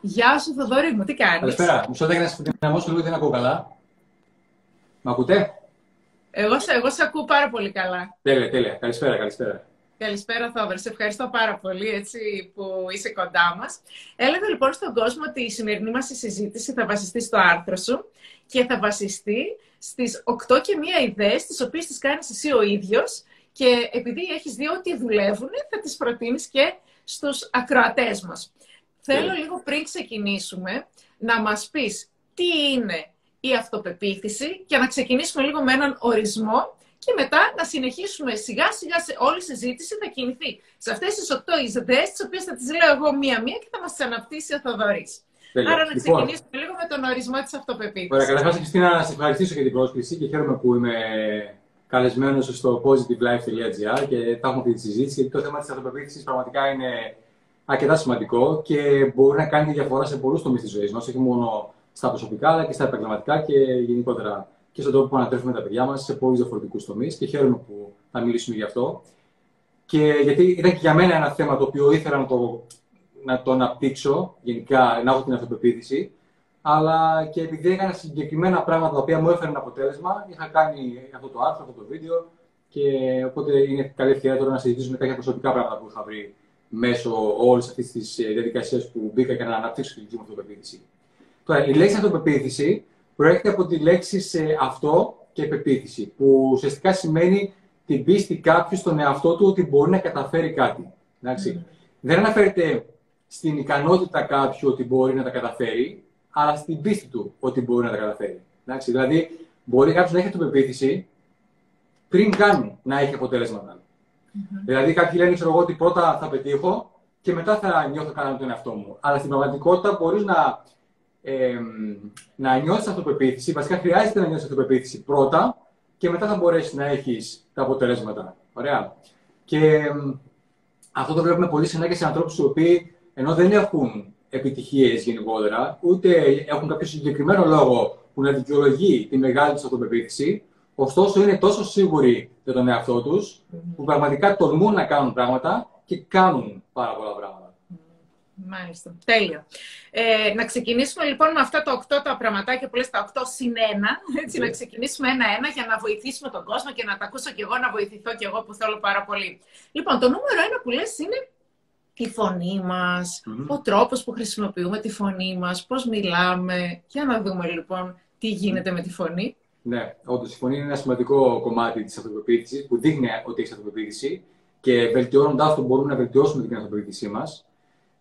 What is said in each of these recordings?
Γεια σου, Θοδωρή μου, τι κάνεις; Καλησπέρα. Μου σώτα για να σε δυναμώσω λίγο, δεν ακούω καλά. Μ' ακούτε; Εγώ, σε, εγώ σε ακούω πάρα πολύ καλά. Τέλεια, τέλεια. Καλησπέρα, καλησπέρα. Καλησπέρα, Θόδωρ. Σε ευχαριστώ πάρα πολύ έτσι, που είσαι κοντά μας. Έλεγα λοιπόν στον κόσμο ότι η σημερινή μας συζήτηση θα βασιστεί στο άρθρο σου και θα βασιστεί στις 8 και μία ιδέες, τις οποίες τις κάνεις εσύ ο ίδιος. Και επειδή έχεις δει ότι δουλεύουν, θα τις προτείνεις και στους ακροατές μας. Θέλω λίγο πριν ξεκινήσουμε να μας πεις τι είναι η αυτοπεποίθηση και να ξεκινήσουμε λίγο με έναν ορισμό και μετά να συνεχίσουμε σιγά σιγά σε όλη η συζήτηση θα κινηθεί σε αυτές τις οκτώ ιδέες τις οποίες θα τις λέω εγώ μία-μία και θα μας τις αναπτύσσει ο Θοδωρής. Άρα να λοιπόν, ξεκινήσουμε λίγο με τον ορισμό της αυτοπεποίθησης. Ωραία, καταρχάς Χριστίνα να σε ευχαριστήσω για την πρόσκληση και χαίρομαι που είμαι καλεσμένος στο positivelife.gr και θα έχουμε αυτή τη συζήτηση γιατί το θέμα της αυτοπεποίθησης πραγματικά είναι αρκετά σημαντικό και μπορεί να κάνει τη διαφορά σε πολλούς τομείς της ζωής μας, όχι μόνο στα προσωπικά, αλλά και στα επαγγελματικά και γενικότερα και στον τρόπο που ανατρέφουμε τα παιδιά μας σε πολλούς διαφορετικούς τομείς. Και χαίρομαι που θα μιλήσουμε γι' αυτό. Και γιατί ήταν και για μένα ένα θέμα το οποίο ήθελα να το, να το αναπτύξω, γενικά να έχω την αυτοπεποίθηση, αλλά και επειδή έκανα συγκεκριμένα πράγματα τα οποία μου έφεραν αποτέλεσμα, είχα κάνει αυτό το άρθρο, αυτό το βίντεο, και οπότε είναι καλή ευκαιρία τώρα να συζητήσουμε κάποια προσωπικά πράγματα που είχα βρει μέσω όλης αυτής της ε, διαδικασίας που μπήκα για να αναπτύξω τη δική μου αυτοπεποίθηση. Τώρα, η λέξη αυτοπεποίθηση προέρχεται από τη λέξη σε αυτό και πεποίθηση, που ουσιαστικά σημαίνει την πίστη κάποιου στον εαυτό του ότι μπορεί να καταφέρει κάτι. Mm. Δεν αναφέρεται στην ικανότητα κάποιου ότι μπορεί να τα καταφέρει, αλλά στην πίστη του ότι μπορεί να τα καταφέρει. Εντάξει. Δηλαδή, μπορεί κάποιος να έχει αυτοπεποίθηση πριν κάνει να έχει αποτέλεσματα. Mm-hmm. Δηλαδή, κάποιοι λένε, ξέρω εγώ, ότι πρώτα θα πετύχω και μετά θα νιώθω καλά με τον εαυτό μου. Αλλά στην πραγματικότητα μπορείς να, ε, να νιώσει αυτοπεποίθηση. Βασικά, χρειάζεται να νιώσει αυτοπεποίθηση πρώτα και μετά θα μπορέσεις να έχεις τα αποτελέσματα. Ωραία. Και αυτό το βλέπουμε πολύ συχνά και σε ανθρώπους οι οποίοι ενώ δεν έχουν επιτυχίες γενικότερα, ούτε έχουν κάποιο συγκεκριμένο λόγο που να δικαιολογεί τη μεγάλη τους αυτοπεποίθηση, ωστόσο είναι τόσο σίγουροι για τον εαυτό τους, που πραγματικά τολμούν να κάνουν πράγματα και κάνουν πάρα πολλά πράγματα. Μάλιστα. Τέλειο. Ε, να ξεκινήσουμε λοιπόν με αυτά τα οκτώ τα πραγματάκια που λες τα οκτώ συν ένα. Έτσι, να ξεκινήσουμε ένα-ένα για να βοηθήσουμε τον κόσμο και να τα ακούσω κι εγώ, να βοηθηθώ κι εγώ που θέλω πάρα πολύ. Λοιπόν, το νούμερο ένα που λες είναι η φωνή μας, ο τρόπος που χρησιμοποιούμε τη φωνή μας, πώς μιλάμε. Για να δούμε λοιπόν τι γίνεται με τη φωνή. Ναι, όντως η φωνή είναι ένα σημαντικό κομμάτι της αυτοπεποίθησης που δείχνει ότι έχεις αυτοπεποίθηση και βελτιώνοντά το μπορούμε να βελτιώσουμε την αυτοπεποίθησή μας.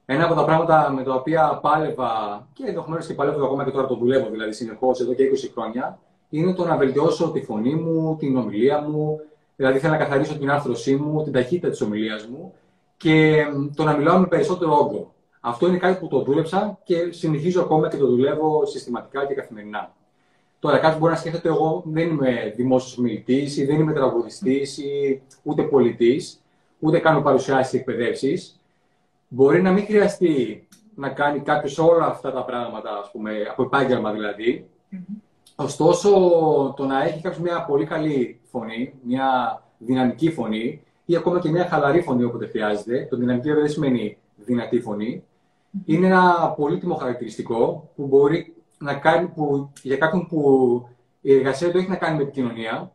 Ένα από τα πράγματα με τα οποία πάλευα και ενδεχομένω και παλεύω ακόμα και τώρα το δουλεύω δηλαδή συνεχώς εδώ και 20 χρόνια είναι το να βελτιώσω τη φωνή μου, την ομιλία μου. Δηλαδή θέλω να καθαρίσω την άρθρωσή μου, την ταχύτητα της ομιλίας μου και το να μιλάω με περισσότερο όγκο. Αυτό είναι κάτι που το δούλεψα και συνεχίζω ακόμα και το δουλεύω συστηματικά και καθημερινά. Τώρα, κάποιο μπορεί να σκέφτεται, εγώ δεν είμαι δημόσιος μιλητή ή δεν είμαι τραγουδιστής ή ούτε πολιτής, ούτε κάνω παρουσιάσεις εκπαιδεύσεις. Μπορεί να μην χρειαστεί να κάνει κάποιος όλα αυτά τα πράγματα, ας πούμε, από επάγγελμα δηλαδή. Ωστόσο, το να έχει κάποιος μια πολύ καλή φωνή, μια δυναμική φωνή ή ακόμα και μια χαλαρή φωνή όποτε χρειάζεται, το δυναμική δεν σημαίνει δυνατή φωνή, είναι ένα πολύτιμο χαρακτηριστικό που μπορεί να κάνει που, για κάποιον που η εργασία του έχει να κάνει με επικοινωνία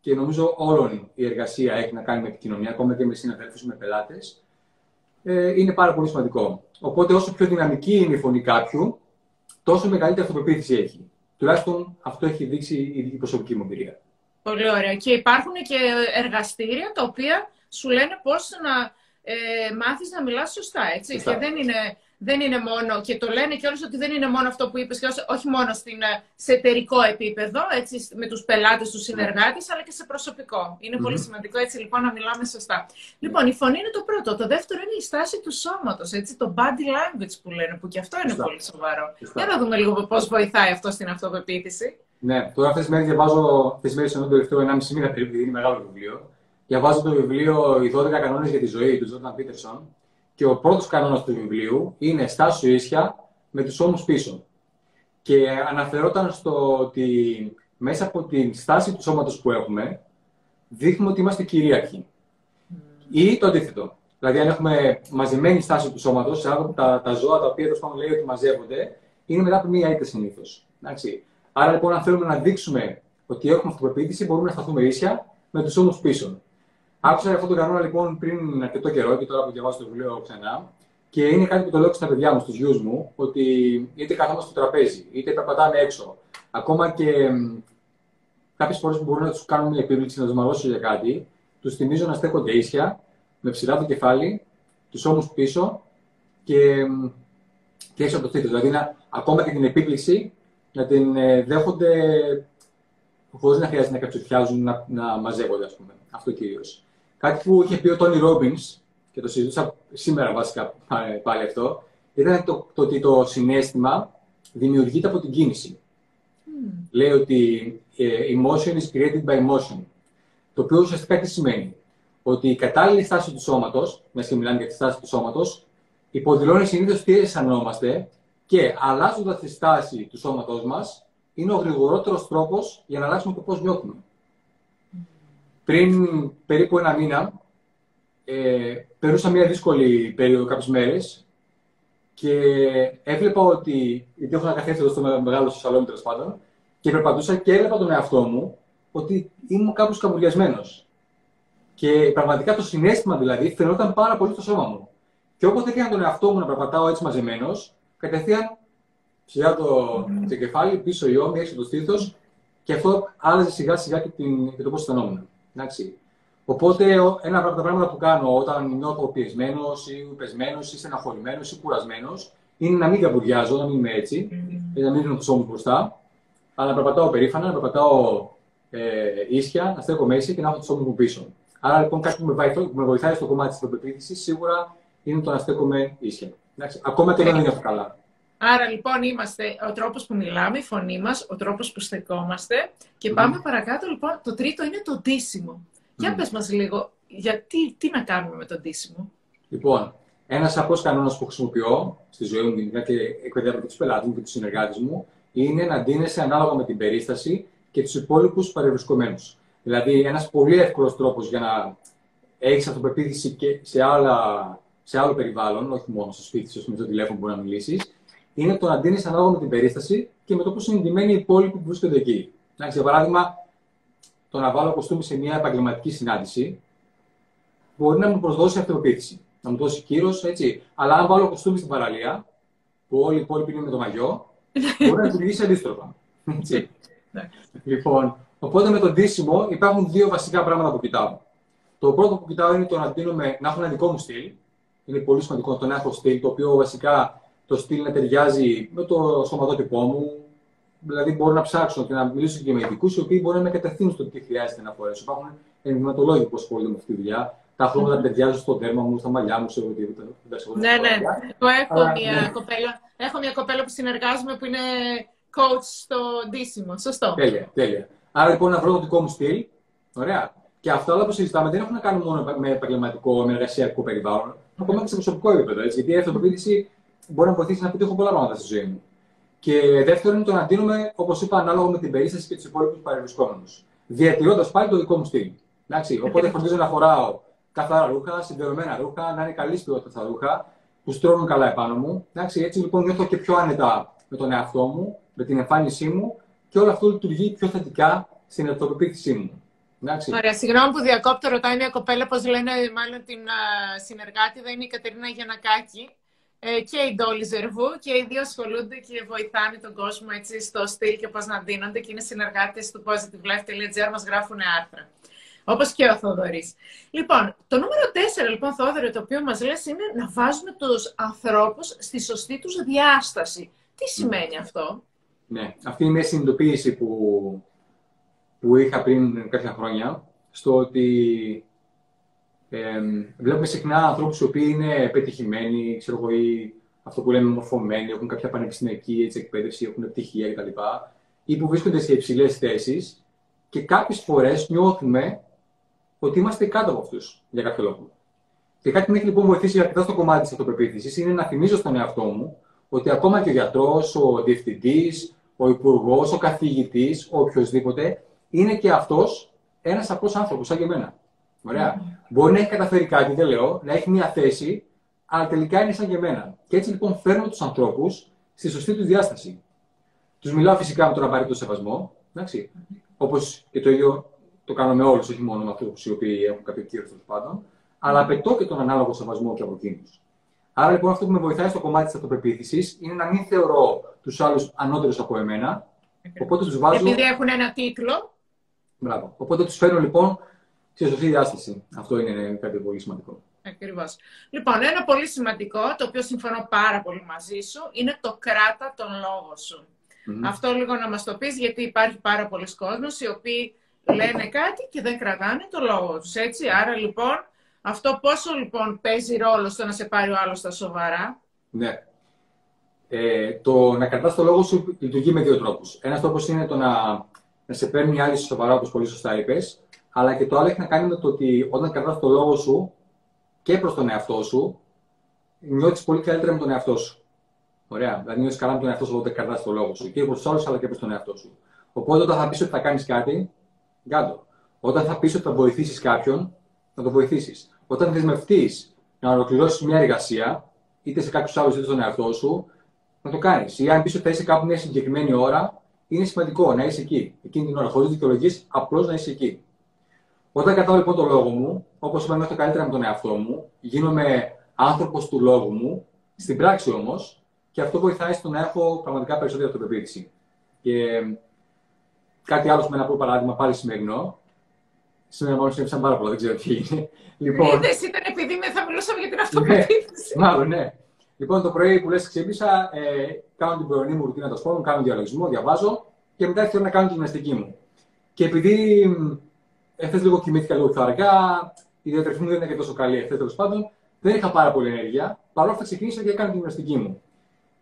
και νομίζω όλων η εργασία έχει να κάνει με επικοινωνία, ακόμα και με συναδέλφους με πελάτες, ε, είναι πάρα πολύ σημαντικό. Οπότε, όσο πιο δυναμική είναι η φωνή κάποιου, τόσο μεγαλύτερη αυτοπεποίθηση έχει. Τουλάχιστον αυτό έχει δείξει η προσωπική μου εμπειρία. Πολύ ωραία. Και υπάρχουν και εργαστήρια τα οποία σου λένε πώς να ε, μάθεις να μιλάς σωστά, έτσι. Και δεν είναι δεν είναι μόνο, και το λένε και ότι δεν είναι μόνο αυτό που είπες, και όχι μόνο στην, ε, σε εταιρικό επίπεδο, έτσι, με τους πελάτες, τους συνεργάτες, αλλά και σε προσωπικό. Είναι πολύ σημαντικό έτσι λοιπόν να μιλάμε σωστά. Λοιπόν, η φωνή είναι το πρώτο. Το δεύτερο είναι η στάση του σώματος, έτσι, το body language που λένε, που και αυτό είναι πολύ σοβαρό. Για να δούμε λίγο πώς βοηθάει αυτό στην αυτοπεποίθηση. Ναι, τώρα αυτές τις μέρες διαβάζω, αυτές τις μέρες ενώ το τελευταίο 1,5 μήνα περίπου, είναι μεγάλο βιβλίο. Διαβάζω το βιβλίο «Οι 12 κανόνες για τη ζωή» του Τζόρνταν Πίτερσον και ο πρώτος κανόνας του βιβλίου είναι στάσου ίσια με τους ώμους πίσω. Και αναφερόταν στο ότι μέσα από την στάση του σώματος που έχουμε, δείχνουμε ότι είμαστε κυρίαρχοι. Ή το αντίθετο. Δηλαδή, αν έχουμε μαζεμένη στάση του σώματος, τα, τα ζώα τα οποία τέλος λέει ότι μαζεύονται, είναι μετά από μία ήττα συνήθως. Άρα λοιπόν, αν θέλουμε να δείξουμε ότι έχουμε αυτοπεποίθηση, μπορούμε να σταθούμε ίσια με τους ώμου πίσω. Άκουσα αυτό το κανόνα λοιπόν πριν αρκετό καιρό και τώρα που διαβάζω το βιβλίο ξανά. Και είναι κάτι που το λέω στα παιδιά μου, στους γιους μου, ότι είτε καθόμαστε στο τραπέζι, είτε περπατάμε έξω. Ακόμα και κάποιες φορές που μπορούν να τους κάνουν μια επίβλεψη, να τους μαλώσω για κάτι, τους θυμίζω να στέκονται ίσια, με ψηλά το κεφάλι, τους ώμους πίσω και, και έξω από το στήθος. Δηλαδή, να, ακόμα και την επίπληξη να την ε, δέχονται χωρίς να χρειάζεται να κατσουφιάζουν, να, να μαζεύονται, ας πούμε. Αυτό κυρίως. Κάτι που είχε πει ο Τόνι Ρόμπιν, και το συζητούσα σήμερα βασικά πάλι αυτό, ήταν το, το ότι το συνέστημα δημιουργείται από την κίνηση. Mm. Λέει ότι ε, emotion is created by motion. Το οποίο ουσιαστικά τι σημαίνει; Ότι η κατάλληλη στάση του σώματος, μιας και μιλάμε για τη στάση του σώματος, υποδηλώνει συνήθως τι αισθανόμαστε και αλλάζοντας τη στάση του σώματός μας, είναι ο γρηγορότερος τρόπος για να αλλάξουμε το πώς νιώθουμε. Πριν περίπου ένα μήνα, ε, περούσα μια δύσκολη περίοδο κάποιες μέρες και έβλεπα ότι. Γιατί έχω ένα καθένα εδώ στο μεγάλο σαλόνι τέλος πάντων, και περπατούσα και έβλεπα τον εαυτό μου ότι ήμουν κάπως καμπουριασμένο. Και πραγματικά το συνέστημα δηλαδή φαινόταν πάρα πολύ στο σώμα μου. Και όποτε έκανα τον εαυτό μου να περπατάω έτσι μαζεμένος, κατευθείαν ψηλά το, το κεφάλι, πίσω η ώμη, έξω το στήθος, και αυτό άλλαζε σιγά σιγά και, την, και το πώς αισθανόμουν. Οπότε, ένα από τα πράγματα που κάνω όταν νιώθω πιεσμένος ή πεσμένος ή στεναχωρημένος ή κουρασμένος είναι να μην καμπουριάζω, να μην είμαι έτσι, mm. να μην δίνω του ώμου μπροστά, αλλά να περπατάω περήφανα, να περπατάω ε, ίσια, να στέκω μέση και να έχω του ώμου μου πίσω. Άρα λοιπόν κάτι που με, βοηθάει, που με βοηθάει στο κομμάτι της αυτοπεποίθησης σίγουρα είναι το να στέκομαι ίσια. Εντάξει, ακόμα και δεν νιώθω καλά. Άρα λοιπόν είμαστε ο τρόπος που μιλάμε, η φωνή μας, ο τρόπος που στεκόμαστε και πάμε παρακάτω λοιπόν. Το τρίτο είναι το ντύσιμο. Για πες μας λίγο, γιατί, τι να κάνουμε με το ντύσιμο; Λοιπόν, ένα απλό κανόνας που χρησιμοποιώ στη ζωή μου γενικά και εκπαιδεύω και τους πελάτες μου και τους συνεργάτες μου είναι να ντύνεσαι ανάλογα με την περίσταση και τους υπόλοιπους παρευρισκομένους. Δηλαδή, ένας πολύ εύκολος τρόπος για να έχεις αυτοπεποίθηση και σε, άλλα, σε άλλο περιβάλλον, όχι μόνο στο σπίτι σου, με το τηλέφωνο που μπορεί να μιλήσεις, είναι το να ντύνει ανάλογα με την περίσταση και με το πώς είναι ντυμένοι οι υπόλοιποι που βρίσκονται εκεί. για παράδειγμα, το να βάλω κοστούμι σε μια επαγγελματική συνάντηση μπορεί να μου προσδώσει αυτοπεποίθηση, να μου δώσει κύρος, έτσι. Αλλά αν βάλω κοστούμι στην παραλία, που όλοι οι υπόλοιποι είναι με το μαγιό, μπορεί να λειτουργήσει αντίστροφα. Έτσι. Ναι. λοιπόν, οπότε με το ντύσιμο υπάρχουν δύο βασικά πράγματα που κοιτάω. Το πρώτο που κοιτάω είναι το να, δίνουμε, να έχω ένα δικό μου στυλ. Είναι πολύ σημαντικό το να έχω στυλ, το οποίο βασικά το στυλ να ταιριάζει με το σωματότυπό μου, Δηλαδή, μπορώ να ψάξω και να μιλήσω και με ειδικούς οι οποίοι μπορεί να με κατευθύνουν στο τι χρειάζεται να φορέσω. Υπάρχουν ενδυματολόγοι που ασχολούνται με αυτή τη δουλειά. Τα χρώματα mm-hmm. ταιριάζουν στο δέρμα μου, στα μαλλιά μου, σε οτιδήποτε. Ναι, ναι. Εγώ έχω, μια ναι. κοπέλα, έχω μια κοπέλα που συνεργάζομαι που είναι coach στο ντύσιμο. Σωστό. Τέλεια, τέλεια. Άρα λοιπόν να βρω το δικό μου στυλ. Ωραία. Και αυτά όλα που συζητάμε δεν έχουν να κάνουν μόνο με επαγγελματικό, με εργασιακό περιβάλλον, ακόμα και σε προσωπικό επίπεδο. Έτσι, γιατί η αυτοπεποίθηση μπορεί να βοηθήσει να πετύχω πολλά πράγματα στη ζωή μου. Και δεύτερον είναι το να δίνουμε, όπως είπα, ανάλογα με την περίσταση και τους υπόλοιπους παρευρισκόμενους. Διατηρώντας πάλι το δικό μου στυλ. Εντάξει, οπότε φροντίζω να φοράω καθαρά ρούχα, συμπληρωμένα ρούχα, να είναι καλής ποιότητας τα ρούχα, που στρώνουν καλά επάνω μου. Εντάξει, έτσι λοιπόν νιώθω και πιο άνετα με τον εαυτό μου, με την εμφάνισή μου και όλο αυτό λειτουργεί πιο θετικά στην αυτοπεποίθησή μου. Εντάξει. Ωραία, συγγνώμη που διακόπτω, ρωτάει μια κοπέλα πώς λένε μάλλον την uh, συνεργάτη, δεν είναι η Κατερίνα Γιανακάκη. Ε, και η Ντόλι Ζερβού και οι δύο ασχολούνται και βοηθάνε τον κόσμο έτσι στο στυλ και πώς να δίνονται και είναι συνεργάτες του positivelife.gr, μας γράφουν άρθρα. Όπως και ο Θοδωρής. Λοιπόν, το νούμερο 4, λοιπόν, Θόδωρο, το οποίο μας λες είναι να βάζουμε τους ανθρώπους στη σωστή τους διάσταση. Τι σημαίνει αυτό, Ναι, αυτή είναι μια συνειδητοποίηση που, που είχα πριν κάποια χρόνια, στο ότι ε, βλέπουμε συχνά ανθρώπους οι οποίοι είναι πετυχημένοι, ξέρω εγώ, ή αυτό που λέμε μορφωμένοι, έχουν κάποια πανεπιστημιακή έτσι, εκπαίδευση, έχουν πτυχία κτλ. ή που βρίσκονται σε υψηλές θέσεις και κάποιες φορές νιώθουμε ότι είμαστε κάτω από αυτούς για κάποιο λόγο. Και κάτι που με έχει λοιπόν βοηθήσει αρκετά στο κομμάτι της αυτοπεποίθησης είναι να θυμίζω στον εαυτό μου ότι ακόμα και ο γιατρός, ο διευθυντής, ο υπουργός, ο καθηγητής, ο οποιοδήποτε, είναι και αυτός ένας απλός άνθρωπος, σαν και εμένα. Ωραία. Μπορεί να έχει καταφέρει κάτι, δεν λέω, να έχει μια θέση, αλλά τελικά είναι σαν και εμένα. Και έτσι λοιπόν φέρνω τους ανθρώπους στη σωστή τους διάσταση. Τους μιλάω φυσικά με τον απαραίτητο σεβασμό, εντάξει. Όπως και το ίδιο το κάνω με όλους, όχι μόνο με αυτούς οι οποίοι έχουν κάποιο κύριο τέλος πάντων, αλλά απαιτώ και τον ανάλογο σεβασμό και από εκείνους. Άρα λοιπόν αυτό που με βοηθάει στο κομμάτι της αυτοπεποίθησης είναι να μην θεωρώ τους άλλους ανώτερους από εμένα. Οπότε τους βάζω... Επειδή έχουν ένα τίτλο. Μπράβο. Οπότε τους φέρνω λοιπόν στη σωστή διάσταση. Αυτό είναι κάτι πολύ σημαντικό. Ακριβώς. Λοιπόν, ένα πολύ σημαντικό, το οποίο συμφωνώ πάρα πολύ μαζί σου, είναι το κράτα τον λόγο σου. Αυτό λίγο να μας το πεις, γιατί υπάρχει πάρα πολλοί κόσμος οι οποίοι λένε κάτι και δεν κρατάνε το λόγο τους, έτσι. Άρα λοιπόν, αυτό πόσο λοιπόν παίζει ρόλο στο να σε πάρει ο άλλος στα σοβαρά; Ναι. Ε, το να κρατάς το λόγο σου λειτουργεί με δύο τρόπους. Ένας τρόπος είναι το να, να σε παίρνει άλλη σοβαρά, όπως πολύ σωστά είπες, αλλά και το άλλο έχει να κάνει με το ότι όταν κρατάς το λόγο σου και προς τον εαυτό σου, νιώθεις πολύ καλύτερα με τον εαυτό σου. Ωραία. Δηλαδή, νιώθεις καλά με τον εαυτό σου όταν κρατάς το λόγο σου. Και προς τους άλλους, αλλά και προς τον εαυτό σου. Οπότε, όταν θα πεις ότι θα κάνεις κάτι, κάτω. Όταν θα πεις ότι θα βοηθήσεις κάποιον, θα το βοηθήσεις. Όταν δεσμευτείς να ολοκληρώσεις μια εργασία, είτε σε κάποιους άλλους είτε στον εαυτό σου, να το κάνεις. Ή αν πεις ότι θα είσαι κάπου μια συγκεκριμένη ώρα, είναι σημαντικό να είσαι εκεί. Εκείνη την ώρα, χωρίς δικαιολογίες, απλώς να είσαι εκεί. Όταν κρατάω λοιπόν το λόγο μου, όπως είπα, το καλύτερα με τον εαυτό μου, γίνομαι άνθρωπος του λόγου μου, στην πράξη όμως, και αυτό βοηθάει στο να έχω πραγματικά περισσότερη αυτοπεποίθηση. Και κάτι άλλο με ένα απλό παράδειγμα, πάλι σημερινό. Σήμερα μόνο συνέβησαν πάρα πολλά, δεν ξέρω τι είναι. Λοιπόν, Είδες, ήταν επειδή με θα μιλούσαμε για την αυτοπεποίθηση. Ναι, μάλλον, ναι. Λοιπόν, το πρωί που λες ξύπνησα, ε, κάνω την πρωινή μου ρουτίνα των σπόρων, κάνω διαλογισμό, διαβάζω και μετά θέλω να κάνω τη γυμναστική μου. Και επειδή εχθές λίγο κοιμήθηκα λίγο πιο αργά, η διατροφή μου δεν ήταν και τόσο καλή εχθές τέλος πάντων, δεν είχα πάρα πολύ ενέργεια. Παρ' όλα αυτά ξεκίνησα και έκανα τη γυμναστική μου.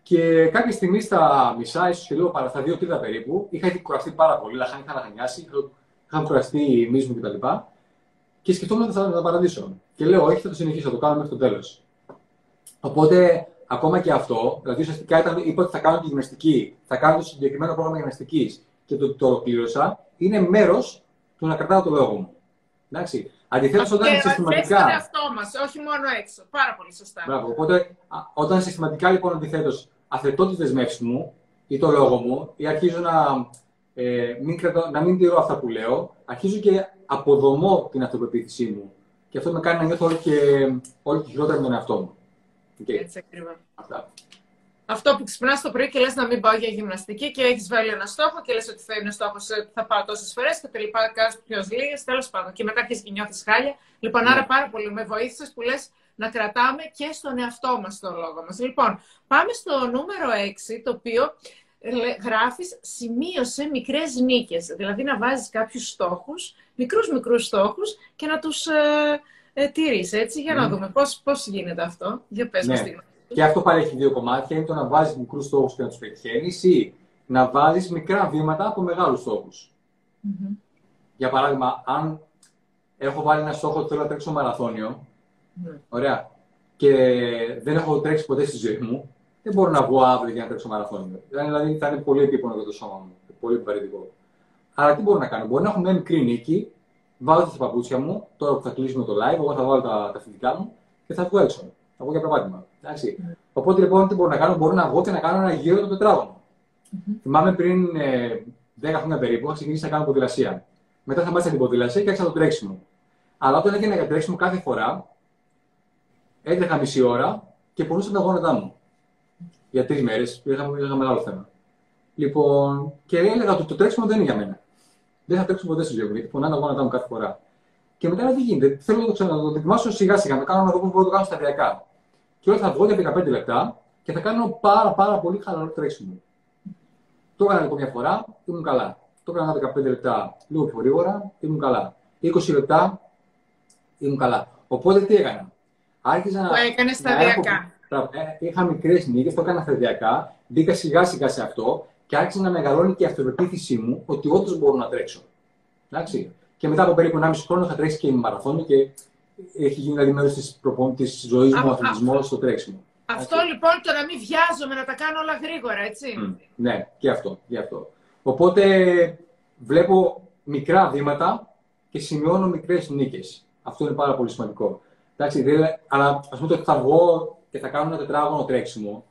Και κάποια στιγμή στα μισά, ίσως και λίγο παρά στα δύο τρίτα περίπου, είχα ήδη κουραστεί πάρα πολύ. Λαχάνη είχα λαχανιάσει, είχαν κουραστεί οι μου κτλ. Και, και σκεφτόμουν ότι θα τα παραδείσω. Και λέω, όχι, θα το συνεχίσω, θα το κάνω μέχρι το τέλος. Οπότε, ακόμα και αυτό, δηλαδή ουσιαστικά ήταν, είπα ότι θα κάνω τη γυμναστική, θα κάνω το συγκεκριμένο πρόγραμμα γυμναστικής και το, το ολοκλήρωσα, είναι μέρος του να κρατάω το λόγο μου. Εντάξει. Αντιθέτως, όταν και συστηματικά. Και τον εαυτό μας, όχι μόνο έξω. Πάρα πολύ σωστά. Μπράβο. Οπότε, όταν συστηματικά λοιπόν αντιθέτως αθετώ τις δεσμεύσεις μου ή το λόγο μου ή αρχίζω να, ε, μην, κρατώ, να μην τηρώ αυτά που λέω, αρχίζω και αποδομώ την αυτοπεποίθησή μου. Και αυτό με κάνει να νιώθω όλο και, όλο και χειρότερα με τον εαυτό μου. Okay. Έτσι ακριβώ. Αυτό που ξυπνάς το πρωί και λες να μην πάω για γυμναστική και έχεις βάλει ένα στόχο και λες ότι θα είναι στόχος ότι θα πάω τόσες φορές και τελικά κάνει πιο λίγες. Τέλος πάντων. Και μετά αρχίζεις και νιώθεις χάλια. Λοιπόν, ναι. άρα πάρα πολύ με βοήθησες που λες να κρατάμε και στον εαυτό μας το λόγο μας. Λοιπόν, πάμε στο νούμερο 6, το οποίο γράφεις σημείωσε μικρές νίκες. Δηλαδή να βάζεις κάποιους στόχους, μικρούς μικρούς στόχους και να τους ε, ε τηρείς, έτσι, για να δούμε πώς, πώς γίνεται αυτό. Για πες ναι. μας Και αυτό πάλι έχει δύο κομμάτια. Είναι το να βάζεις μικρούς στόχους και να τους πετυχαίνεις ή να βάζεις μικρά βήματα από μεγάλους Για παράδειγμα, αν έχω βάλει ένα στόχο ότι θέλω να τρέξω μαραθώνιο, ναι. Ωραία. Και δεν έχω τρέξει ποτέ στη ζωή μου. Δεν μπορώ να βγω αύριο για να τρέξω μαραθώνιο. Δηλαδή θα είναι πολύ επίπονο για το σώμα μου. Πολύ επιβαρυντικό. Αλλά τι μπορώ να κάνω; Μπορεί να έχω μια μικρή νίκη, βάλω τα παπούτσια μου, τώρα που θα κλείσουμε το live, εγώ θα βάλω τα, τα φοιτητικά μου και θα βγω έξω. Θα βγω για προπάτημα. Εντάξει. Mm. Οπότε λοιπόν τι μπορώ να κάνω, μπορώ να βγω και να κάνω ένα γύρο το τετράγωνο. Mm-hmm. Θυμάμαι πριν ε, 10 χρόνια περίπου, είχα ξεκινήσει να κάνω ποδηλασία. Μετά θα μάθει την ποδηλασία και άρχισα το τρέξιμο. Αλλά όταν έκανα τρέξιμο κάθε φορά, έτρεχα μισή ώρα και πονούσα τα γόνατά μου. Για τρεις μέρες, είχα, είχα μεγάλο θέμα. Λοιπόν, και έλεγα ότι το τρέξιμο δεν είναι για μένα. Δεν θα τρέξω ποτέ στη ζωή μου, γιατί πονάνε τα γόνατά μου κάθε φορά. Και μετά δεν γίνεται. Θέλω να το, ξανα, να το δοκιμάσω σιγά σιγά, να κάνω να δω πώ μπορώ να το κάνω σταδιακά. Και όλα θα βγω για 15 λεπτά και θα κάνω πάρα, πάρα πολύ χαλαρό τρέξιμο. Το έκανα λοιπόν μια φορά, ήμουν καλά. Το έκανα 15 λεπτά λίγο πιο γρήγορα, ήμουν καλά. 20 λεπτά, ήμουν καλά. Οπότε τι έκανα; Άρχισα να. Το έκανε σταδιακά. Έχω... Ε, είχα μικρές νίκες, το έκανα σταδιακά. Μπήκα σιγά σιγά σε αυτό και άρχισε να μεγαλώνει και η αυτοπεποίθησή μου ότι όντως μπορώ να τρέξω. Εντάξει. Και μετά από περίπου 1,5 χρόνο θα τρέξει και η μαραθώνιο και έχει γίνει δηλαδή μέρος της ζωής μου αθλητισμός στο τρέξιμο. Αυτό Έτσι. λοιπόν το να μην βιάζομαι, να τα κάνω όλα γρήγορα, έτσι. Mm, ναι, και αυτό, και αυτό. Οπότε βλέπω μικρά βήματα και σημειώνω μικρές νίκες. Αυτό είναι πάρα πολύ σημαντικό. Εντάξει, δηλαδή, αλλά ας πούμε ότι θα βγω και θα κάνω ένα τετράγωνο τρέξιμο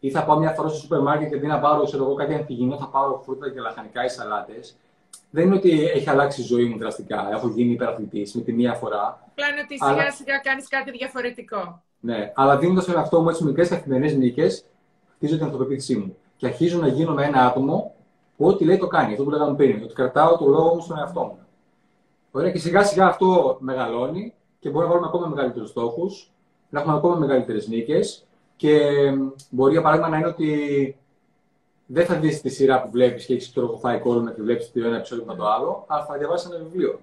ή θα πάω μια φορά στο σούπερ μάρκετ και αντί να πάρω ξέρω εγώ, κάτι αντιγυνό, θα πάρω φρούτα και λαχανικά ή σαλάτες. Δεν είναι ότι έχει αλλάξει η ζωή μου δραστικά. Έχω γίνει υπεραθλητής με τη μία φορά. Απλά είναι ότι σιγά σιγά κάνεις κάτι διαφορετικό. Ναι, αλλά δίνοντας στον εαυτό μου έτσι μικρέ καθημερινές νίκες, χτίζω την αυτοπεποίθησή μου. Και αρχίζω να γίνω με ένα άτομο που ό,τι λέει το κάνει. Αυτό που λέγαμε πριν. Ότι κρατάω το λόγο μου στον εαυτό μου. Ωραία, και σιγά σιγά αυτό μεγαλώνει και μπορεί να βάλουμε ακόμα μεγαλύτερους στόχους, να έχουμε ακόμα μεγαλύτερες νίκες. Και μπορεί για παράδειγμα να είναι ότι δεν θα δεις τη σειρά που βλέπεις και έχεις τροχοφάει κόλλο και βλέπεις το ένα επεισόδιο με το άλλο, αλλά θα διαβάσεις ένα βιβλίο.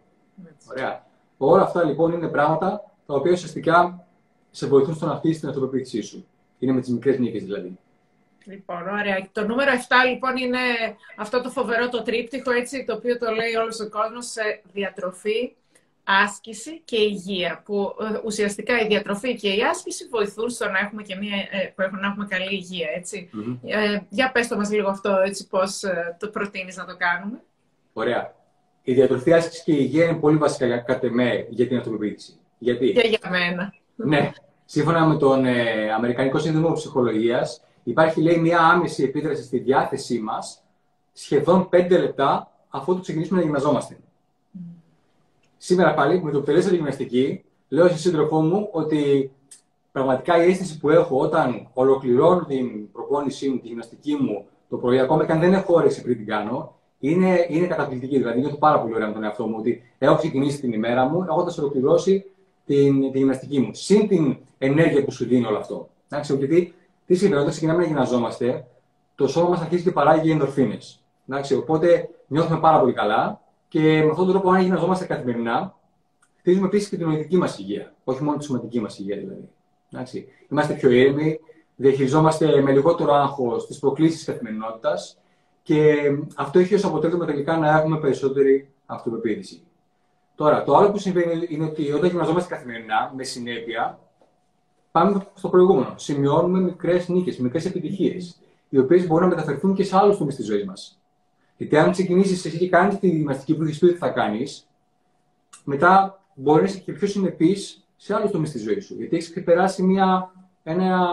Ωραία. Όλα αυτά λοιπόν είναι πράγματα τα οποία ουσιαστικά σε βοηθούν στο να χτίσει την αυτοπεποίθησή σου. Είναι με τις μικρές νίκες δηλαδή. Λοιπόν, ωραία. Το νούμερο 7 λοιπόν είναι αυτό το φοβερό το τρίπτυχο, έτσι, το οποίο το λέει όλος ο κόσμος, σε διατροφή, άσκηση και υγεία. Που ε, ουσιαστικά η διατροφή και η άσκηση βοηθούν στο να έχουμε, και μια, ε, να έχουμε καλή υγεία, Ε, για πες το μας λίγο αυτό, έτσι, πώς ε, το προτείνεις να το κάνουμε. Ωραία. Η διατροφή, άσκηση και η υγεία είναι πολύ βασικά κατά με για την αυτοπεποίθηση. Γιατί; Και για μένα. Ναι. Σύμφωνα με τον ε, Αμερικανικό Σύνδεσμο Ψυχολογίας, Υπάρχει, λέει, μια άμεση επίδραση στη διάθεσή μας σχεδόν 5 λεπτά αφού το ξεκινήσουμε να γυμναζόμαστε. Mm. Σήμερα πάλι, με το που τελείωσα τη γυμναστική, λέω στον σύντροφό μου ότι πραγματικά η αίσθηση που έχω όταν ολοκληρώνω την προπόνησή μου, τη γυμναστική μου το πρωί, ακόμα και αν δεν έχω όρεξη πριν την κάνω, είναι, είναι καταπληκτική. Δηλαδή, νιώθω πάρα πολύ ωραία με τον εαυτό μου ότι έχω ξεκινήσει την ημέρα μου έχοντας ολοκληρώσει την, τη γυμναστική μου. Συν την ενέργεια που σου δίνει όλο αυτό. Εντάξει, γιατί τι σημαίνει, όταν ξεκινάμε να γυμναζόμαστε, το σώμα μας αρχίζει και παράγει ενδορφίνε. Οπότε νιώθουμε πάρα πολύ καλά και με αυτόν τον τρόπο, αν γυμναζόμαστε καθημερινά, χτίζουμε επίσης και την νοητική μας υγεία. Όχι μόνο τη σωματική μας υγεία δηλαδή. Εντάξει. Είμαστε πιο ήρεμοι, διαχειριζόμαστε με λιγότερο άγχος τις προκλήσεις της καθημερινότητας και αυτό έχει ως αποτέλεσμα τελικά να έχουμε περισσότερη αυτοπεποίθηση. Τώρα, το άλλο που συμβαίνει είναι ότι όταν γυμναζόμαστε καθημερινά, με συνέπεια, πάμε στο προηγούμενο. Σημειώνουμε μικρές νίκες, μικρές επιτυχίες, οι οποίες μπορούν να μεταφερθούν και σε άλλους τομείς της ζωής μας. Γιατί αν ξεκινήσεις εσύ και κάνεις τη γυμναστική που έχεις πει ότι θα κάνεις, μετά μπορείς να είσαι και πιο συνεπής σε άλλους τομείς της ζωής σου. Γιατί έχεις ξεπεράσει μια, ένα.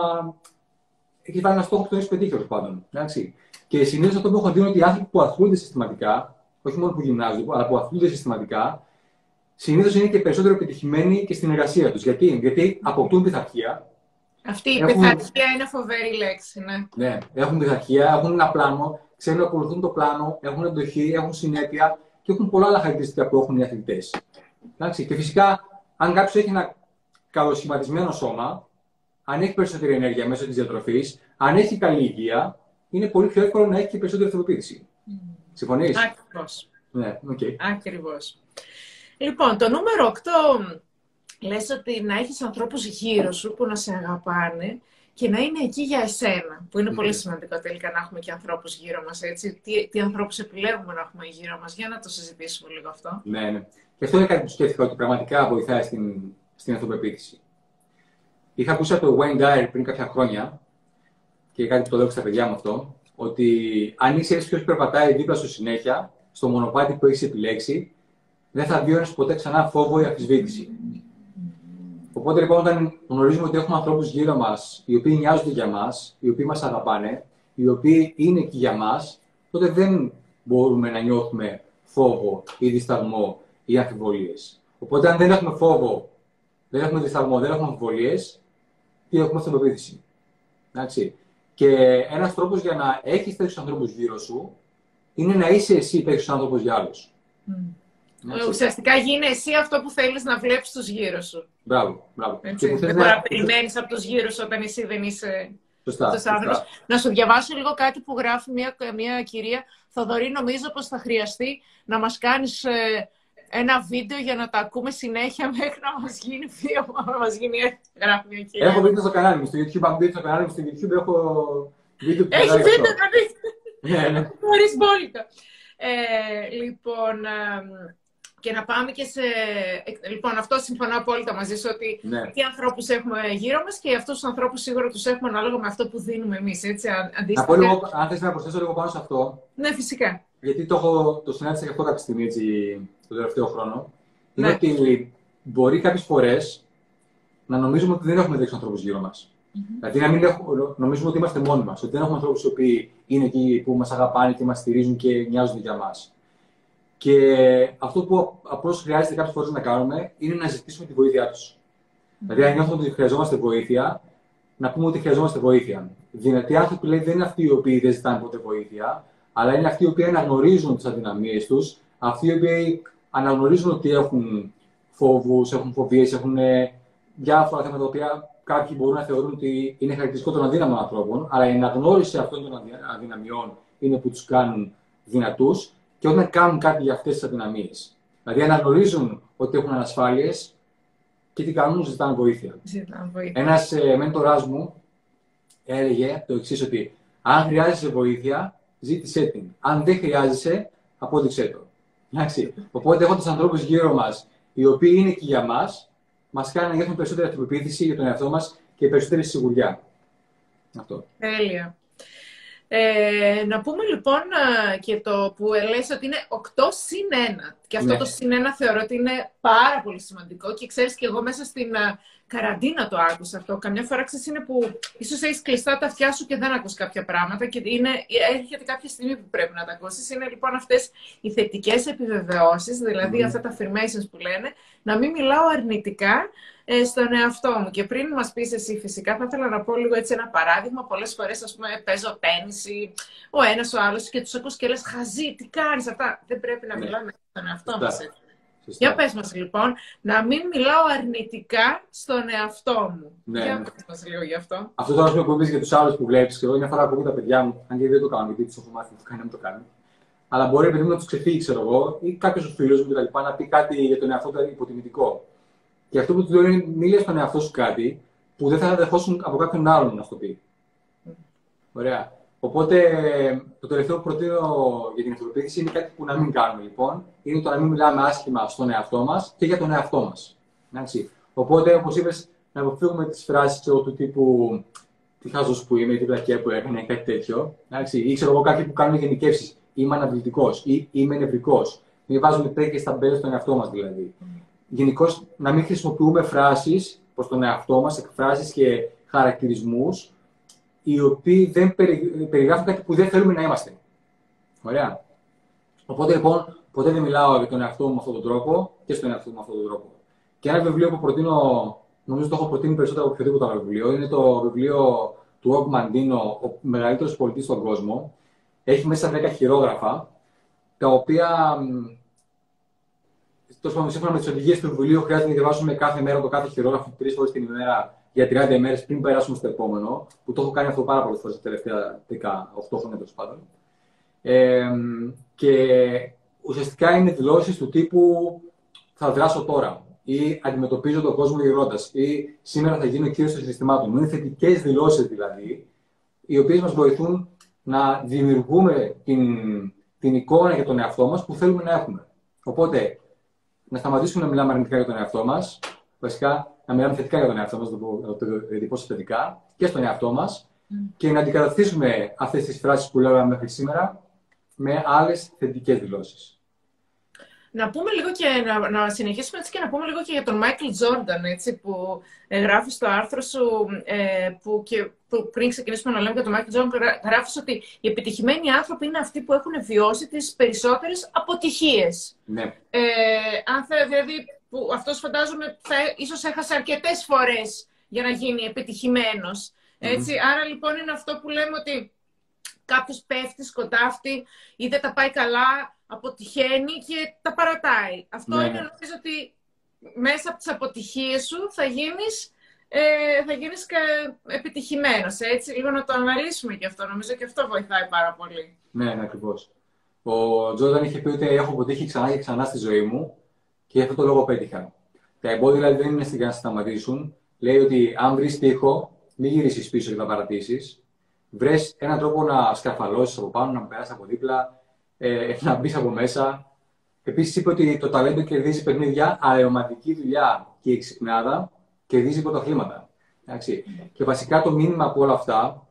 Έχεις βάλει ένα στόχο που τον έχεις πετύχει τέλος πάντων. Εντάξει. Και συνήθως αυτό που έχω δει είναι ότι οι άνθρωποι που αθλούνται συστηματικά, όχι μόνο που γυμνάζουν, αλλά που αθλούνται συστηματικά, συνήθως είναι και περισσότερο επιτυχημένοι και στην εργασία τους. Γιατί; Γιατί αποκτούν πειθαρχία. Αυτή η έχουν... πειθαρχία είναι φοβερή λέξη, ναι. Ναι, έχουν πειθαρχία, έχουν ένα πλάνο, ξέρουν να ακολουθούν το πλάνο, έχουν εντοχή, έχουν συνέπεια και έχουν πολλά άλλα χαρακτηριστικά που έχουν οι αθλητές. Και φυσικά, αν κάποιος έχει ένα καλοσχηματισμένο σώμα, αν έχει περισσότερη ενέργεια μέσω της διατροφής, αν έχει καλή υγεία, είναι πολύ πιο εύκολο να έχει και περισσότερη αυτοπεποίθηση. Mm. Συμφωνείς; Ακριβώς. Ναι, okay. Ακριβώς. Λοιπόν, το νούμερο 8 λες ότι να έχεις ανθρώπους γύρω σου που να σε αγαπάνε και να είναι εκεί για εσένα, που είναι πολύ ναι. σημαντικό τελικά να έχουμε και ανθρώπους γύρω μας, έτσι. Τι, τι ανθρώπους επιλέγουμε να έχουμε γύρω μας, για να το συζητήσουμε λίγο αυτό. Ναι, ναι. Και αυτό είναι κάτι που σκέφτηκα ότι πραγματικά βοηθάει στην, στην αυτοπεποίθηση. Είχα ακούσει από το Wayne Dyer πριν κάποια χρόνια και κάτι που το λέω στα παιδιά μου αυτό, ότι αν ήξερε ποιο περπατάει δίπλα σου συνέχεια, στο μονοπάτι που έχεις επιλέξει, δεν θα βιώνει ποτέ ξανά φόβο ή αμφισβήτηση. Οπότε λοιπόν, όταν γνωρίζουμε ότι έχουμε ανθρώπους γύρω μας, οι οποίοι νοιάζονται για μας, οι οποίοι μας αγαπάνε, οι οποίοι είναι εκεί για μας, τότε δεν μπορούμε να νιώθουμε φόβο ή δισταγμό ή αμφιβολίες. Οπότε, αν δεν έχουμε φόβο, δεν έχουμε δισταγμό, δεν έχουμε αμφιβολίες, τι έχουμε αυτοπεποίθηση. Εντάξει. Και ένας τρόπος για να έχεις τέτοιους ανθρώπους γύρω σου είναι να είσαι εσύ τέτοιο άνθρωπο για άλλους. Ναι, ουσιαστικά γίνει εσύ αυτό που θέλεις να βλέπεις τους γύρω σου. Μπράβο, μπράβο. δεν μπορεί να περιμένεις από τους γύρω σου όταν εσύ δεν είσαι σωστά, σωστά. Να σου διαβάσω λίγο κάτι που γράφει μια, μια κυρία. Θοδωρή, νομίζω πως θα χρειαστεί να μας κάνεις ε, ένα βίντεο για να τα ακούμε συνέχεια μέχρι να μας γίνει βίντεο, να μας γίνει γράφει μια κυρία. Έχω βίντεο στο κανάλι μου, στο YouTube, αν μπείτε στο κανάλι μου στο YouTube, έχω βίντεο που Έχεις βίντεο να δεις. Ναι, ναι. Χωρίς μπόλικα. Ε, λοιπόν, ε, και να πάμε και σε. Λοιπόν, αυτό συμφωνώ απόλυτα μαζί σου ότι ναι. τι ανθρώπους έχουμε γύρω μας και αυτούς τους ανθρώπους σίγουρα τους έχουμε ανάλογα με αυτό που δίνουμε εμείς. Να πω λίγο, αν θες να προσθέσω λίγο πάνω σε αυτό. Ναι, φυσικά. Γιατί το, έχω, το συνάντησα και αυτό κάποια στιγμή έτσι, το τελευταίο χρόνο. Είναι ναι. ότι μπορεί κάποιες φορές να νομίζουμε ότι δεν έχουμε τέτοιου ανθρώπους γύρω μας. Mm-hmm. Δηλαδή να μην έχουμε, νομίζουμε ότι είμαστε μόνοι μας, ότι δεν έχουμε ανθρώπους οι οποίοι είναι εκεί που μας αγαπάνε και μας στηρίζουν και νοιάζονται για μας. Και αυτό που απλώς χρειάζεται κάποιες φορές να κάνουμε είναι να ζητήσουμε τη βοήθειά τους. Mm-hmm. Δηλαδή, αν νιώθουμε ότι χρειαζόμαστε βοήθεια, να πούμε ότι χρειαζόμαστε βοήθεια. Δυνατοί άνθρωποι λέει, δεν είναι αυτοί οι οποίοι δεν ζητάνε ποτέ βοήθεια, αλλά είναι αυτοί οι οποίοι αναγνωρίζουν τις αδυναμίες τους, αυτοί οι οποίοι αναγνωρίζουν ότι έχουν φόβους, έχουν φοβίες, έχουν ε, διάφορα θέματα τα οποία κάποιοι μπορούν να θεωρούν ότι είναι χαρακτηριστικό των αδύναμων ανθρώπων, αλλά η αναγνώριση αυτών των αδυναμιών είναι που τους κάνουν δυνατούς και όταν κάνουν κάτι για αυτές τις αδυναμίες. Δηλαδή αναγνωρίζουν ότι έχουν ανασφάλειες και τι κάνουν, ζητάνε βοήθεια. Ένας ε, μέντορά μου έλεγε το εξής, ότι αν χρειάζεσαι βοήθεια, ζήτησέ την. Αν δεν χρειάζεσαι, απόδειξέ το. Εντάξει. Οπότε, έχοντα ανθρώπους γύρω μας, οι οποίοι είναι και για μας, μας κάνει να νιώθουμε περισσότερη αυτοπεποίθηση για τον εαυτό μας και περισσότερη σιγουριά. Αυτό. Τέλεια. Ε, να πούμε λοιπόν και το που λες ότι είναι 8 συν 1. Και αυτό ναι. το συν 1 θεωρώ ότι είναι πάρα πολύ σημαντικό. Και ξέρεις και εγώ μέσα στην καραντίνα το άκουσα αυτό. Καμιά φορά ξέρεις είναι που ίσως έχεις κλειστά τα αυτιά σου και δεν ακούς κάποια πράγματα και είναι, έρχεται κάποια στιγμή που πρέπει να τα ακούσεις. Είναι λοιπόν αυτές οι θετικές επιβεβαιώσεις, δηλαδή αυτά τα affirmations που λένε, να μην μιλάω αρνητικά ε, στον εαυτό μου. Και πριν μας πεις εσύ, φυσικά, θα ήθελα να πω λίγο έτσι ένα παράδειγμα. Πολλές φορές, ας πούμε, παίζω πένιση, ο ένας ο άλλος και τους ακούς και λες: Χαζί, τι κάνεις αυτά; Δεν πρέπει να ναι. μιλάμε στον εαυτό μας έτσι. Για πες μας λοιπόν, να μην μιλάω αρνητικά στον εαυτό μου. Ναι, Για ναι. πες μας λίγο γι' αυτό. Αυτό το που είπες για τους άλλους που βλέπεις και εγώ μια φορά ακούω τα παιδιά μου, αν και δεν το κάνω, γιατί τους έχω μάθει να το κάνει, να το κάνει. Αλλά μπορεί επειδή να τους ξεφύγει, ξέρω εγώ, ή κάποιος φίλος μου κτλ. να πει κάτι για τον εαυτό του υποτιμητικό. Και αυτό που του λέω είναι μίλια στον εαυτό σου κάτι που δεν θα δεχόσουν από κάποιον άλλον να το πει. Ωραία. Οπότε το τελευταίο που προτείνω για την αυτοπεποίθηση είναι κάτι που να μην κάνουμε λοιπόν. Είναι το να μην μιλάμε άσχημα στον εαυτό μας και για τον εαυτό μας. Οπότε, όπως είπες, να αποφύγουμε τις φράσεις του τύπου Τι χάζος που είμαι, τι πλακιά που έκανε, κάτι τέτοιο. Εντάξει. Ή ξέρω εγώ κάποιοι που κάνουν γενικεύσεις. Είμαι αναβλητικός ή είμαι νευρικός. Μην βάζουμε τέτοιε ταμπέλε στον εαυτό μας δηλαδή γενικώς να μην χρησιμοποιούμε φράσεις προς τον εαυτό μας, εκφράσεις και χαρακτηρισμούς, οι οποίοι δεν περιγράφουν κάτι που δεν θέλουμε να είμαστε. Ωραία. Οπότε λοιπόν, ποτέ δεν μιλάω για τον εαυτό μου με αυτόν τον τρόπο και στον εαυτό μου με αυτόν τον τρόπο. Και ένα βιβλίο που προτείνω, νομίζω το έχω προτείνει περισσότερο από οποιοδήποτε άλλο βιβλίο, είναι το βιβλίο του Ογκ Μαντίνο, ο μεγαλύτερος πωλητής στον κόσμο. Έχει μέσα 10 χειρόγραφα, τα οποία Τόσο πάντων, σύμφωνα με τις οδηγίες του βιβλίου, χρειάζεται να διαβάσουμε κάθε μέρα το κάθε χειρόγραφο τρεις φορές την ημέρα για 30 ημέρες πριν περάσουμε στο επόμενο. Που το έχω κάνει αυτό πάρα πολλές φορές τα τελευταία 18 χρόνια τέλος πάντων. Ε, και ουσιαστικά είναι δηλώσεις του τύπου θα δράσω τώρα ή αντιμετωπίζω τον κόσμο γυρνώντας ή σήμερα θα γίνω κύριος των συστημάτων. Είναι θετικές δηλώσεις δηλαδή, οι οποίες μας βοηθούν να δημιουργούμε την, την εικόνα για τον εαυτό μας που θέλουμε να έχουμε. Οπότε, να σταματήσουμε να μιλάμε αρνητικά για τον εαυτό μας. Βασικά, να μιλάμε θετικά για τον εαυτό μας, να το διατυπώσω θετικά και στον εαυτό μας mm. και να αντικαταστήσουμε αυτές τις φράσεις που λέγαμε μέχρι σήμερα με άλλες θετικές δηλώσεις. Να πούμε λίγο και να, να συνεχίσουμε έτσι και να πούμε λίγο και για τον Μάικλ Τζόρνταν, έτσι, που ε, γράφει στο άρθρο σου, ε, που, και, που πριν ξεκινήσουμε να λέμε για τον Μάικλ Τζόρνταν, γράφεις ότι οι επιτυχημένοι άνθρωποι είναι αυτοί που έχουν βιώσει τις περισσότερες αποτυχίες. Ναι. Ε, αν θε, δηλαδή, που αυτός φαντάζομαι θα, ίσως έχασε αρκετές φορές για να γίνει επιτυχημένος. Έτσι. Άρα λοιπόν είναι αυτό που λέμε ότι κάποιος πέφτει, σκοτάφτει ή δεν τα πάει καλά, αποτυχαίνει και τα παρατάει. Αυτό ναι. είναι νομίζω ότι μέσα από τις αποτυχίες σου θα γίνεις, ε, θα γίνεις επιτυχημένος, έτσι. Λίγο να το αναλύσουμε και αυτό. Νομίζω και αυτό βοηθάει πάρα πολύ. Ναι, ναι, ακριβώς. Ο Τζόρνταν είχε πει ότι έχω αποτύχει ξανά και ξανά στη ζωή μου και γι' αυτό το λόγο πέτυχα. Τα εμπόδια δηλαδή δεν είναι στην να σταματήσουν. Λέει ότι αν βρεις τείχο, μην γυρίσεις πίσω και θα παρατήσεις. Βρες έναν τρόπο να σκαφαλώσεις από πάνω, να περάσεις από δίπλα, ε, να μπεις από μέσα. Επίσης είπε ότι το ταλέντο κερδίζει παιχνίδια, αλλά η ομαδική δουλειά και η ξυπνάδα κερδίζει πρωτοθλήματα. Εντάξει. Και βασικά το μήνυμα από όλα αυτά,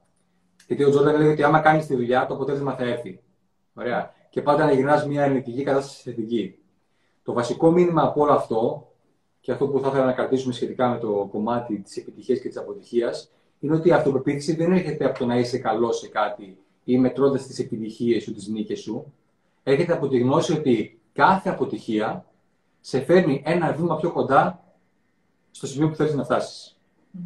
γιατί ο Τζόρνταν λέει ότι άμα κάνεις τη δουλειά, το αποτέλεσμα θα έρθει. Ωραία. Και πάντα να γυρνάς μια αρνητική κατάσταση θετική. Το βασικό μήνυμα από όλο αυτό και αυτό που θα ήθελα να κρατήσουμε σχετικά με το κομμάτι της επιτυχίας και της αποτυχίας, είναι ότι η αυτοπεποίθηση δεν έρχεται από το να είσαι καλός σε κάτι ή μετρώντα τις επιτυχίες σου, τις νίκες σου. Έρχεται από τη γνώση ότι κάθε αποτυχία σε φέρνει ένα βήμα πιο κοντά στο σημείο που θέλεις να φτάσεις. Mm.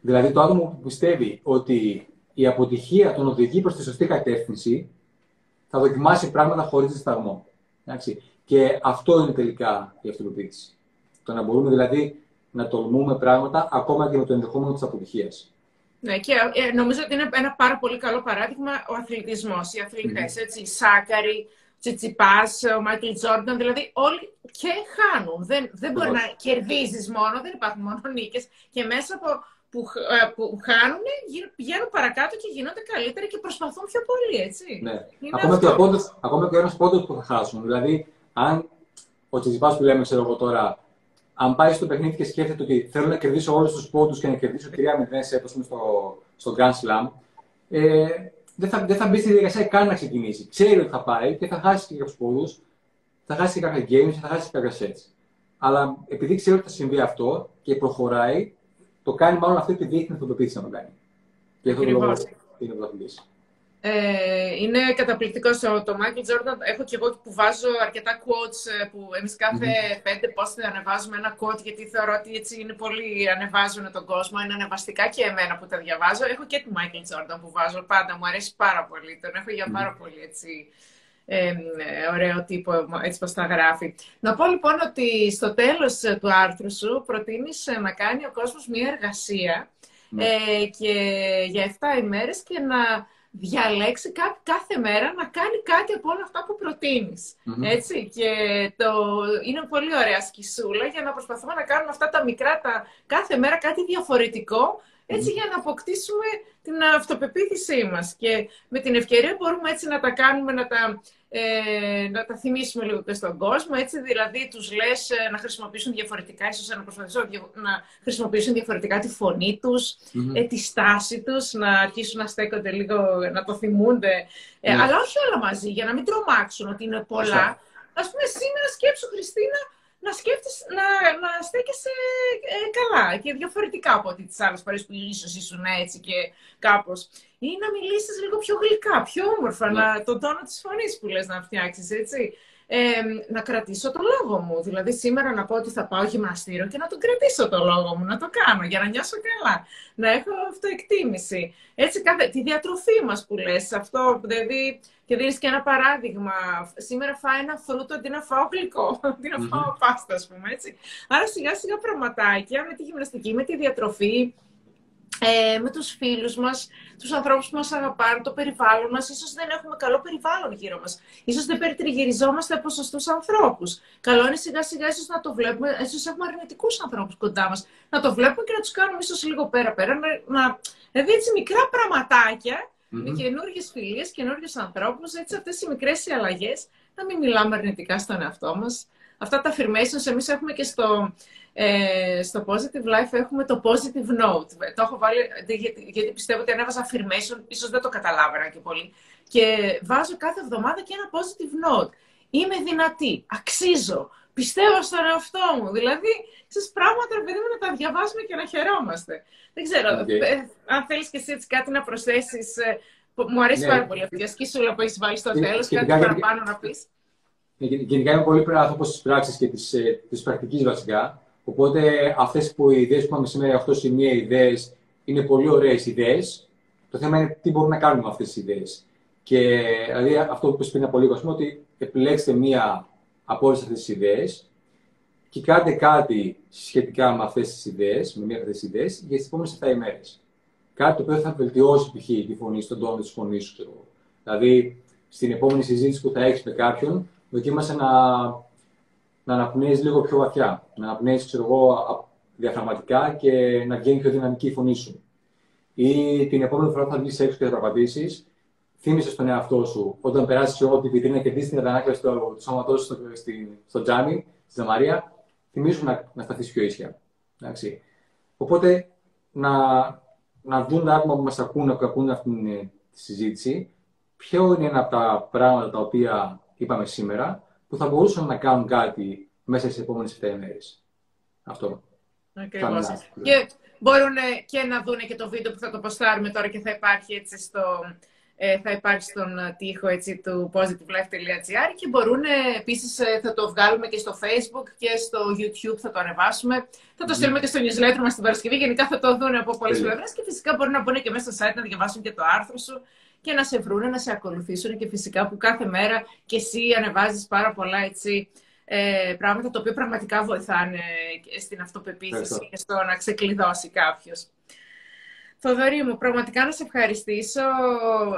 Δηλαδή, το άτομο που πιστεύει ότι η αποτυχία τον οδηγεί προς τη σωστή κατεύθυνση, θα δοκιμάσει πράγματα χωρίς δισταγμό. Και αυτό είναι τελικά η αυτοπεποίθηση. Το να μπορούμε δηλαδή να τολμούμε πράγματα ακόμα και με το ενδεχόμενο της αποτυχίας. Ναι, και ε, νομίζω ότι είναι ένα πάρα πολύ καλό παράδειγμα ο αθλητισμός. Οι αθλητές, mm-hmm. έτσι, Σάκαρη, Τσιτσιπάς, ο Μάικλ Τζόρνταν, δηλαδή όλοι και χάνουν. Δεν, δεν μπορεί να κερδίζεις μόνο, δεν υπάρχουν μόνο νίκες. Και μέσα από που, ε, που χάνουν πηγαίνουν παρακάτω και γίνονται καλύτεροι και προσπαθούν πιο πολύ, έτσι. Ναι. ακόμα, και πόντος, ακόμα και ένας πόντος που θα χάσουν. Δηλαδή, αν ο Τσιτσιπάς που λέμε, ξέρω εγώ τώρα, αν πάει στο παιχνίδι και σκέφτεται ότι θέλω να κερδίσω όλους τους πόντους και να κερδίσω 3-0 σε στο, στο Grand Slam, ε, δεν, θα, δεν θα μπει στη διαδικασία καν να ξεκινήσει. Ξέρει ότι θα πάει και θα χάσει και κάποιους πόντου, θα χάσει και κάποια games, θα χάσει και κάποια sets. Αλλά επειδή ξέρει ότι θα συμβεί αυτό και προχωράει, το κάνει μάλλον αυτή τη δείχνει αυτοπεποίθηση να το κάνει. Και αυτό το λόγο είναι πρωταθλητή. Ε, είναι καταπληκτικό το Michael Jordan. Έχω και εγώ που βάζω αρκετά quotes ε, που εμείς κάθε mm-hmm. πέντε post ανεβάζουμε ένα quote γιατί θεωρώ ότι έτσι είναι πολύ ανεβάζουν τον κόσμο. Είναι ανεβαστικά και εμένα που τα διαβάζω. Έχω και του Michael Jordan που βάζω πάντα. Μου αρέσει πάρα πολύ. Τον έχω για πάρα πολύ έτσι. Ε, ωραίο τύπο, έτσι πως τα γράφει. Να πω λοιπόν ότι στο τέλος του άρθρου σου προτείνεις να κάνει ο κόσμος μια εργασία ναι. ε, και για 7 ημέρες και να διαλέξει κάθε μέρα να κάνει κάτι από όλα αυτά που προτεινεις Έτσι, και το, είναι πολύ ωραία σκησούλα για να προσπαθούμε να κάνουμε αυτά τα μικρά, τα, κάθε μέρα κάτι διαφορετικό, για να αποκτήσουμε την αυτοπεποίθησή μας. Και με την ευκαιρία μπορούμε έτσι να τα κάνουμε, να τα ε, να τα θυμίσουμε λίγο και στον κόσμο. Έτσι, δηλαδή, τους λες ε, να χρησιμοποιήσουν διαφορετικά, ίσως να προσπαθήσουν να χρησιμοποιήσουν διαφορετικά τη φωνή τους, ε, τη στάση τους, να αρχίσουν να στέκονται λίγο, να το θυμούνται. Ε, ναι. Αλλά όχι όλα μαζί, για να μην τρομάξουν ότι είναι πολλά. Ας πούμε, σήμερα σκέψου, Χριστίνα, να σκέφτεσαι, να, να στέκεσαι ε, καλά και διαφορετικά από ό,τι τις άλλες φορές που ίσως ήσουν έτσι και κάπως. Ή να μιλήσεις λίγο πιο γλυκά, πιο όμορφα, ναι. να, τον τόνο της φωνής που λες να φτιάξεις, έτσι να κρατήσω το λόγο μου. Δηλαδή σήμερα να πω ότι θα πάω γυμναστήριο και να τον κρατήσω το λόγο μου, να το κάνω για να νιώσω καλά, να έχω αυτοεκτίμηση. Έτσι κάθε, τη διατροφή μας που λες, αυτό δηλαδή και δίνεις και ένα παράδειγμα. Σήμερα φάω ένα φρούτο αντί να φάω γλυκό, αντί να φάω πάστα, ας πούμε, έτσι. Άρα σιγά σιγά πραγματάκια με τη γυμναστική, με τη διατροφή, ε, με τους φίλους μας, τους ανθρώπους που μας αγαπάνε, το περιβάλλον μας. Ίσως δεν έχουμε καλό περιβάλλον γύρω μας. Ίσως δεν περιτριγυριζόμαστε από σωστούς ανθρώπους. Καλό είναι σιγά σιγά ίσως να το βλέπουμε, ίσως έχουμε αρνητικούς ανθρώπους κοντά μας. Να το βλέπουμε και να τους κάνουμε ίσως λίγο πέρα-πέρα. Να, να, δηλαδή έτσι μικρά πραγματάκια, mm-hmm. με καινούργιες φιλίες, καινούργιους ανθρώπους, έτσι αυτές οι μικρές οι αλλαγές, να μην μιλάμε αρνητικά στον εαυτό μας. Αυτά τα affirmations εμείς έχουμε και στο, ε, στο Positive Life έχουμε το Positive Note. Το έχω βάλει γιατί, γιατί πιστεύω ότι αν έβαζα affirmation, ίσως δεν το καταλάβαινα και πολύ. Και βάζω κάθε εβδομάδα και ένα Positive Note. Είμαι δυνατή, αξίζω, πιστεύω στον εαυτό μου. Δηλαδή, στις πράγματα, παιδί μου, να τα διαβάζουμε και να χαιρόμαστε. Δεν ξέρω, ε, αν θέλεις και εσύ έτσι κάτι να προσθέσεις, ε, μου αρέσει ναι. πάρα πολύ αυτή η ασκήσουλα που έχεις βάλει στο τέλος, κάτι παραπάνω να πεις. Γενικά είμαι πολύ άνθρωπος της πράξης και της ε, πρακτικής βασικά. Οπότε αυτές που οι ιδέες που είπαμε σήμερα, 8 σημεία ιδέες, είναι πολύ ωραίες ιδέες. Το θέμα είναι τι μπορούμε να κάνουμε με αυτές τις ιδέες. Και δηλαδή αυτό που είπες πριν από λίγο, ότι επιλέξτε μία από όλες αυτές τις ιδέες και κάντε κάτι σχετικά με αυτές τις ιδέες, με μία από αυτές τις ιδέες, για τις επόμενες 7 ημέρες. Κάτι το οποίο θα βελτιώσει π.χ. τη φωνή, στον τόνο της φωνής σου. Δηλαδή, στην επόμενη συζήτηση που θα έχεις με κάποιον, δοκίμασε να, να αναπνέεις λίγο πιο βαθιά. Να αναπνέεις, ξέρω εγώ, διαφραματικά και να βγαίνει πιο δυναμική η φωνή σου. Ή την επόμενη φορά που θα βγεις έξω και θα περπατήσει, θύμισε στον εαυτό σου όταν περάσει εγώ τη βιτρίνα και δεις την αντανάκλαση του σώματός σου στο, στο τζάμι, στη Ζαμαρία, θυμίσου να, να σταθείς πιο ίσια. Εντάξει. Οπότε να, να δουν τα άτομα που μας ακούνε, που ακούνε αυτή τη συζήτηση, ποιο είναι ένα από τα πράγματα τα οποία είπαμε σήμερα, που θα μπορούσαν να κάνουν κάτι μέσα στις επόμενες 7 ημέρες. Αυτό. Ακριβώς. Και μπορούν και να δουν και το βίντεο που θα το ποστάρουμε τώρα και θα υπάρχει έτσι στο, ε, θα υπάρχει στον τοίχο έτσι, του positivelife.gr και μπορούν ε, επίσης ε, θα το βγάλουμε και στο facebook και στο youtube θα το ανεβάσουμε. Θα το στείλουμε και στο newsletter μας την Παρασκευή. Γενικά θα το δουν από πολλές πλευρές και φυσικά μπορούν να μπουν και μέσα στο site να διαβάσουν και το άρθρο σου και να σε βρούνε, να σε ακολουθήσουν και φυσικά που κάθε μέρα και εσύ ανεβάζεις πάρα πολλά έτσι, ε, πράγματα τα οποία πραγματικά βοηθάνε στην αυτοπεποίθηση και στο να ξεκλειδώσει κάποιος. Θοδωρή μου, πραγματικά να σε ευχαριστήσω.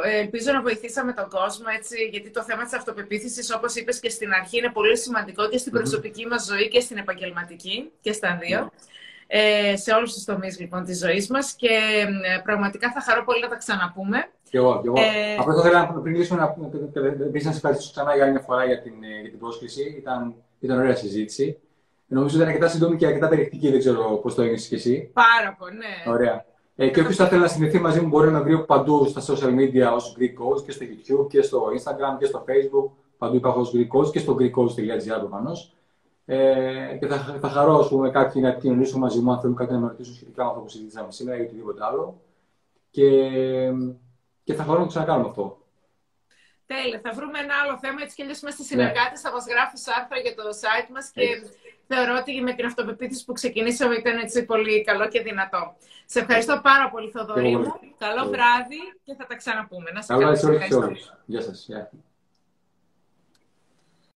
Ελπίζω να βοηθήσαμε τον κόσμο, έτσι, γιατί το θέμα της αυτοπεποίθησης, όπως είπες και στην αρχή, είναι πολύ σημαντικό και στην προσωπική μας ζωή και στην επαγγελματική και στα δύο. Ε, σε όλους τους τομείς, λοιπόν, της ζωής μας και ε, πραγματικά θα χαρώ πολύ να τα ξαναπούμε. Και εγώ, και εγώ. Ε... Απλά θα ήθελα να πριν κλείσουμε να, να, να, ευχαριστήσω ξανά για άλλη μια φορά για την, ε, για την πρόσκληση. Ήταν, ήταν ωραία συζήτηση. Νομίζω ότι ήταν αρκετά σύντομη και αρκετά περιεκτική, δεν ξέρω πώς το έγινε και εσύ. Πάρα πολύ, ναι. Ωραία. Ε, και όποιος θα θέλει να συνδεθεί μαζί μου μπορεί να βρει παντού στα social media ως Greek Coach και στο YouTube και στο Instagram και στο Facebook. Παντού υπάρχω ως Greek Coach και στο GreekCoach.gr προφανώς. Ε, και θα, θα χαρώ ας πούμε, κάποιοι να επικοινωνήσουν μαζί μου αν θέλουν κάτι να με ρωτήσουν σχετικά με αυτό που συζήτησαμε σήμερα ή οτιδήποτε άλλο. Και, και θα χαρώ να το ξανακάνουμε αυτό. Τέλεια. Θα βρούμε ένα άλλο θέμα. Έτσι κι αλλιώς είμαστε συνεργάτες. Ναι. Θα μας γράφεις άρθρα για το site μας και θεωρώ ότι με την αυτοπεποίθηση που ξεκινήσαμε ήταν έτσι πολύ καλό και δυνατό. Σε ευχαριστώ πάρα πολύ, Θοδωρή μου. Καλό βράδυ και θα τα ξαναπούμε. Να σε καλά. Καλό βράδυ σε όλους. Γεια σας.